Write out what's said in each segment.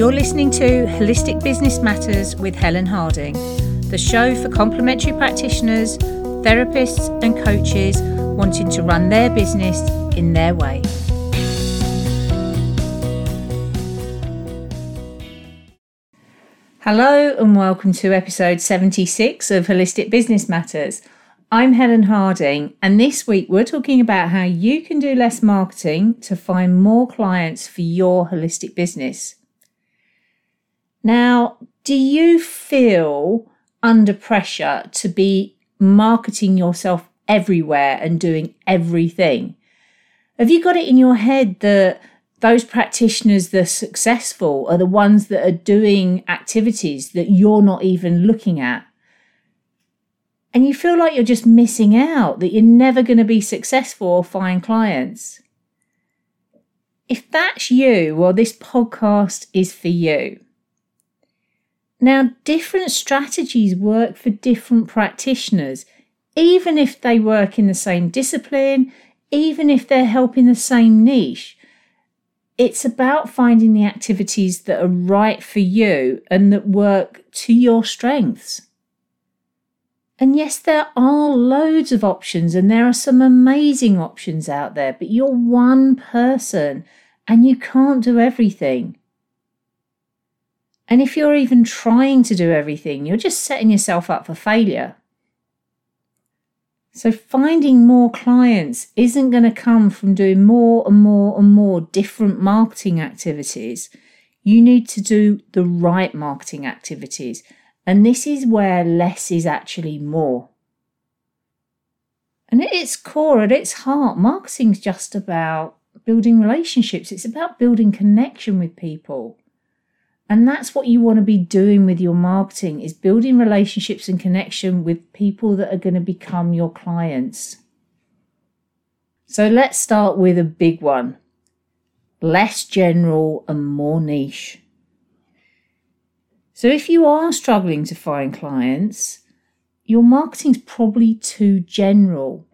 You're listening to Holistic Business Matters with Helen Harding, the show for complementary practitioners, therapists, and coaches wanting to run their business in their way. Hello, and welcome to episode 76 of Holistic Business Matters. I'm Helen Harding, and this week we're talking about how you can do less marketing to find more clients for your holistic business. Now, do you feel under pressure to be marketing yourself everywhere and doing everything? Have you got it in your head that those practitioners that are successful are the ones that are doing activities that you're not even looking at? And you feel like you're just missing out, that you're never going to be successful or find clients. If that's you, well, this podcast is for you. Now, different strategies work for different practitioners, even if they work in the same discipline, even if they're helping the same niche. It's about finding the activities that are right for you and that work to your strengths. And yes, there are loads of options and there are some amazing options out there, but you're one person and you can't do everything. And if you're even trying to do everything, you're just setting yourself up for failure. So, finding more clients isn't going to come from doing more and more and more different marketing activities. You need to do the right marketing activities. And this is where less is actually more. And at its core, at its heart, marketing is just about building relationships, it's about building connection with people. And that's what you want to be doing with your marketing is building relationships and connection with people that are going to become your clients. So let's start with a big one. Less general and more niche. So if you are struggling to find clients, your marketing's probably too general.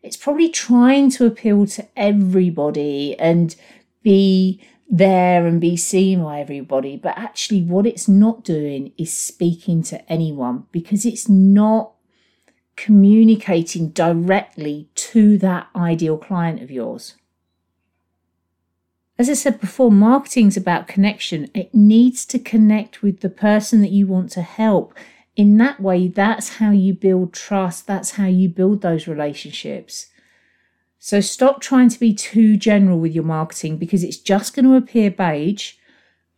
It's probably trying to appeal to everybody and be there and be seen by everybody. But actually, what it's not doing is speaking to anyone because it's not communicating directly to that ideal client of yours. As I said before, marketing is about connection. It needs to connect with the person that you want to help. In that way, that's how you build trust, that's how you build those relationships. So stop trying to be too general with your marketing because it's just going to appear beige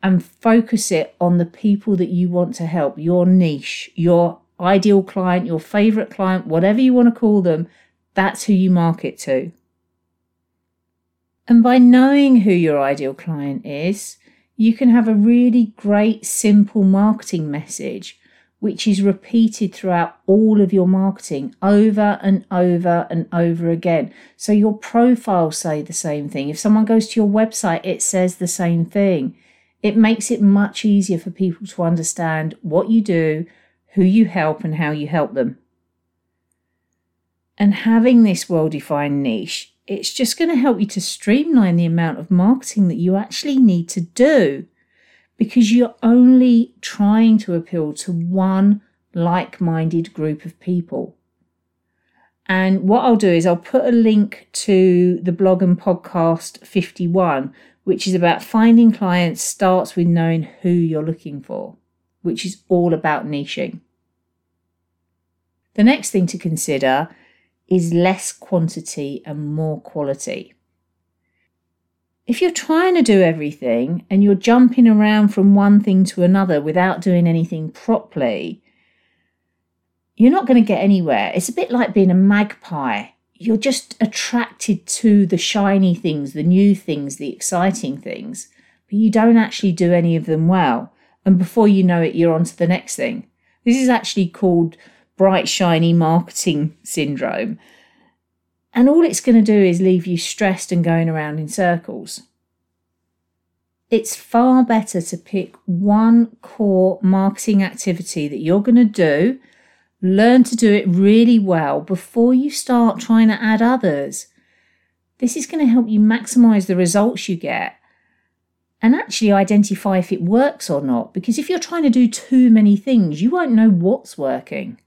and focus it on the people that you want to help, your niche, your ideal client, your favorite client, whatever you want to call them. That's who you market to. And by knowing who your ideal client is, you can have a really great, simple marketing message which is repeated throughout all of your marketing over and over and over again. So your profiles say the same thing. If someone goes to your website, it says the same thing. It makes it much easier for people to understand what you do, who you help, and how you help them. And having this well defined niche, it's just going to help you to streamline the amount of marketing that you actually need to do because you're only trying to appeal to one like minded group of people. And what I'll do is I'll put a link to the blog and podcast 51, which is about finding clients starts with knowing who you're looking for, which is all about niching. The next thing to consider is less quantity and more quality if you're trying to do everything and you're jumping around from one thing to another without doing anything properly, you're not going to get anywhere. It's a bit like being a magpie. You're just attracted to the shiny things, the new things, the exciting things, but you don't actually do any of them well. And before you know it, you're on to the next thing. This is actually called bright, shiny marketing syndrome. And all it's going to do is leave you stressed and going around in circles. It's far better to pick one core marketing activity that you're going to do, learn to do it really well before you start trying to add others. This is going to help you maximize the results you get. and actually identify if it works or not. Because if you're trying to do too many things, you won't know what's working.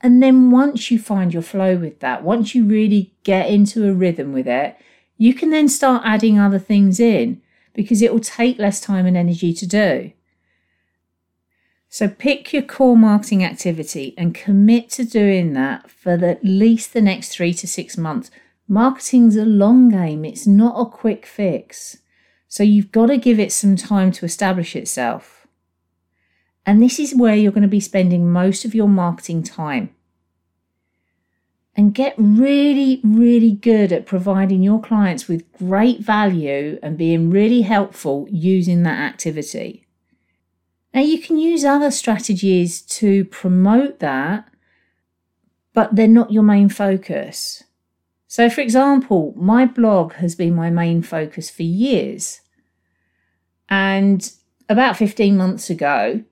And then once you find your flow with that, once you really get into a rhythm with it, you can then start adding other things in because it will take less time and energy to do. So pick your core marketing activity and commit to doing that for the, at least the next three to six months. Marketing's a long game, it's not a quick fix. So you've got to give it some time to establish itself. And this is where you're going to be spending most of your marketing time. And get really, really good at providing your clients with great value and being really helpful using that activity. Now, you can use other strategies to promote that, but they're not your main focus. So, for example, my blog has been my main focus for years. And about 15 months ago,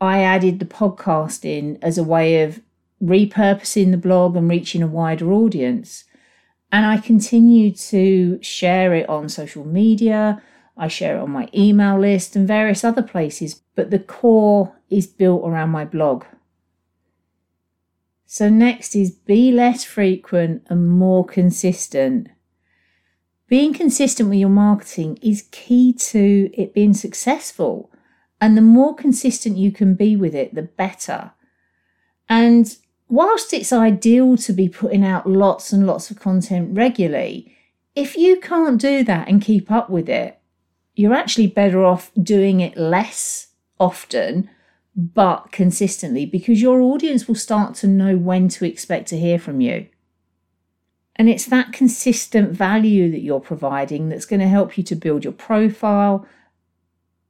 I added the podcast in as a way of repurposing the blog and reaching a wider audience. And I continue to share it on social media. I share it on my email list and various other places, but the core is built around my blog. So, next is be less frequent and more consistent. Being consistent with your marketing is key to it being successful. And the more consistent you can be with it, the better. And whilst it's ideal to be putting out lots and lots of content regularly, if you can't do that and keep up with it, you're actually better off doing it less often but consistently because your audience will start to know when to expect to hear from you. And it's that consistent value that you're providing that's going to help you to build your profile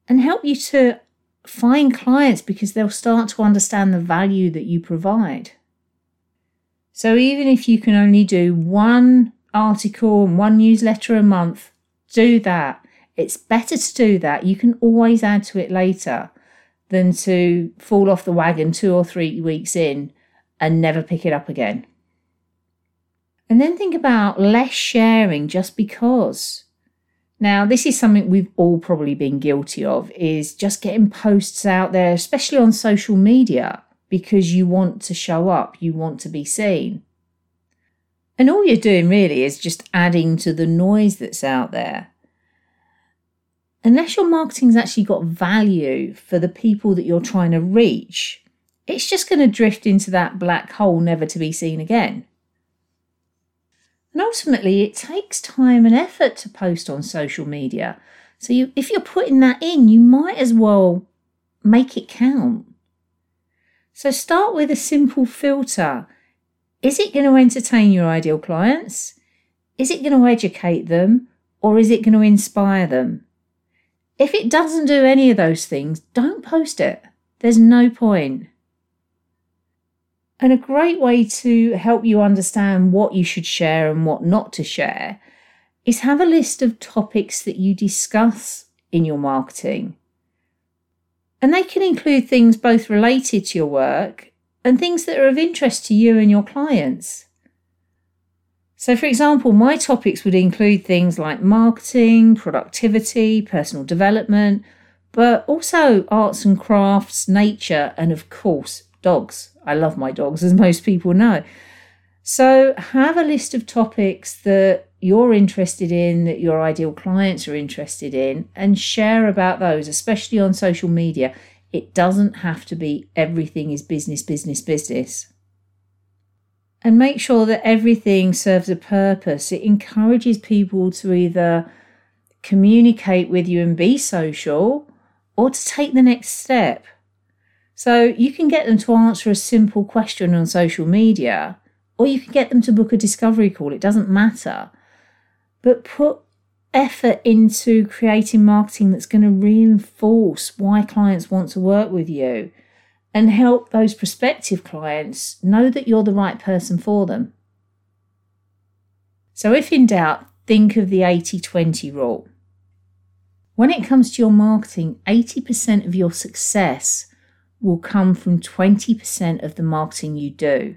and help you to find clients because they'll start to understand the value that you provide. So even if you can only do one article and one newsletter a month, do that. It's better to do that. You can always add to it later than to fall off the wagon two or three weeks in and never pick it up again. And then think about less sharing just because. Now, this is something we've all probably been guilty of is just getting posts out there, especially on social media, because you want to show up, you want to be seen. And all you're doing really is just adding to the noise that's out there. Unless your marketing's actually got value for the people that you're trying to reach, it's just going to drift into that black hole never to be seen again. And ultimately, it takes time and effort to post on social media. So you, if you're putting that in, you might as well make it count. So start with a simple filter. Is it going to entertain your ideal clients? Is it going to educate them? Or is it going to inspire them? If it doesn't do any of those things, don't post it. There's no point. And a great way to help you understand what you should share and what not to share is have a list of topics that you discuss in your marketing. And they can include things both related to your work and things that are of interest to you and your clients. So, for example, my topics would include things like marketing, productivity, personal development, but also arts and crafts, nature, and of course, dogs. I love my dogs, as most people know. So, have a list of topics that you're interested in, that your ideal clients are interested in, and share about those, especially on social media. It doesn't have to be everything is business, business, business. And make sure that everything serves a purpose. It encourages people to either communicate with you and be social or to take the next step. So you can get them to answer a simple question on social media, or you can get them to book a discovery call. It doesn't matter. But put effort into creating marketing that's going to reinforce why clients want to work with you and help those prospective clients know that you're the right person for them. So, if in doubt, think of the 80 20 rule. When it comes to your marketing, 80% of your success will come from 20% of the marketing you do.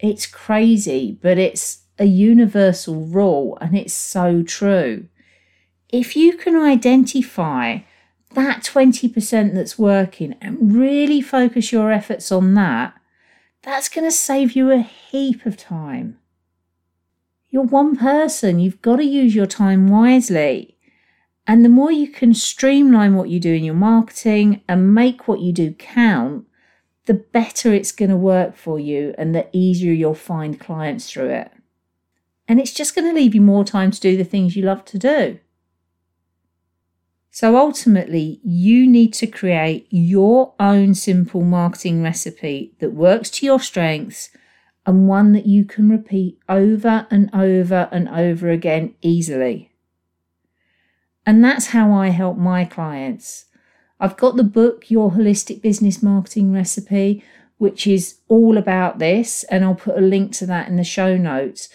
It's crazy, but it's a universal rule and it's so true. if you can identify that 20% that's working and really focus your efforts on that, that's going to save you a heap of time. You're one person, you've got to use your time wisely. And the more you can streamline what you do in your marketing and make what you do count, the better it's going to work for you and the easier you'll find clients through it. And it's just going to leave you more time to do the things you love to do. So ultimately, you need to create your own simple marketing recipe that works to your strengths and one that you can repeat over and over and over again easily. And that's how I help my clients. I've got the book, Your Holistic Business Marketing Recipe, which is all about this, and I'll put a link to that in the show notes.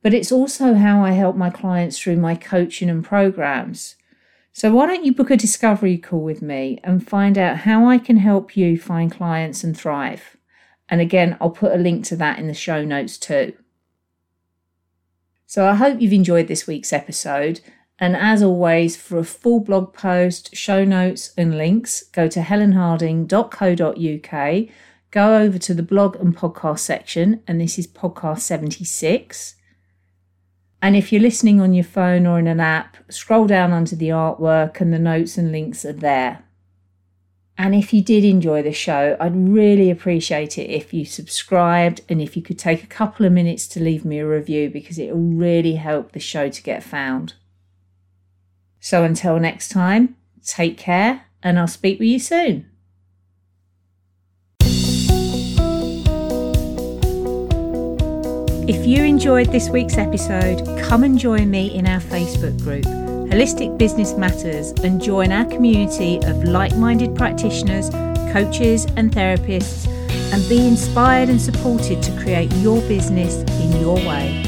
But it's also how I help my clients through my coaching and programs. So, why don't you book a discovery call with me and find out how I can help you find clients and thrive? And again, I'll put a link to that in the show notes too. So, I hope you've enjoyed this week's episode. And as always, for a full blog post, show notes, and links, go to helenharding.co.uk, go over to the blog and podcast section, and this is podcast 76. And if you're listening on your phone or in an app, scroll down under the artwork and the notes and links are there. And if you did enjoy the show, I'd really appreciate it if you subscribed and if you could take a couple of minutes to leave me a review because it will really help the show to get found. So until next time, take care and I'll speak with you soon. If you enjoyed this week's episode, come and join me in our Facebook group, Holistic Business Matters, and join our community of like minded practitioners, coaches, and therapists, and be inspired and supported to create your business in your way.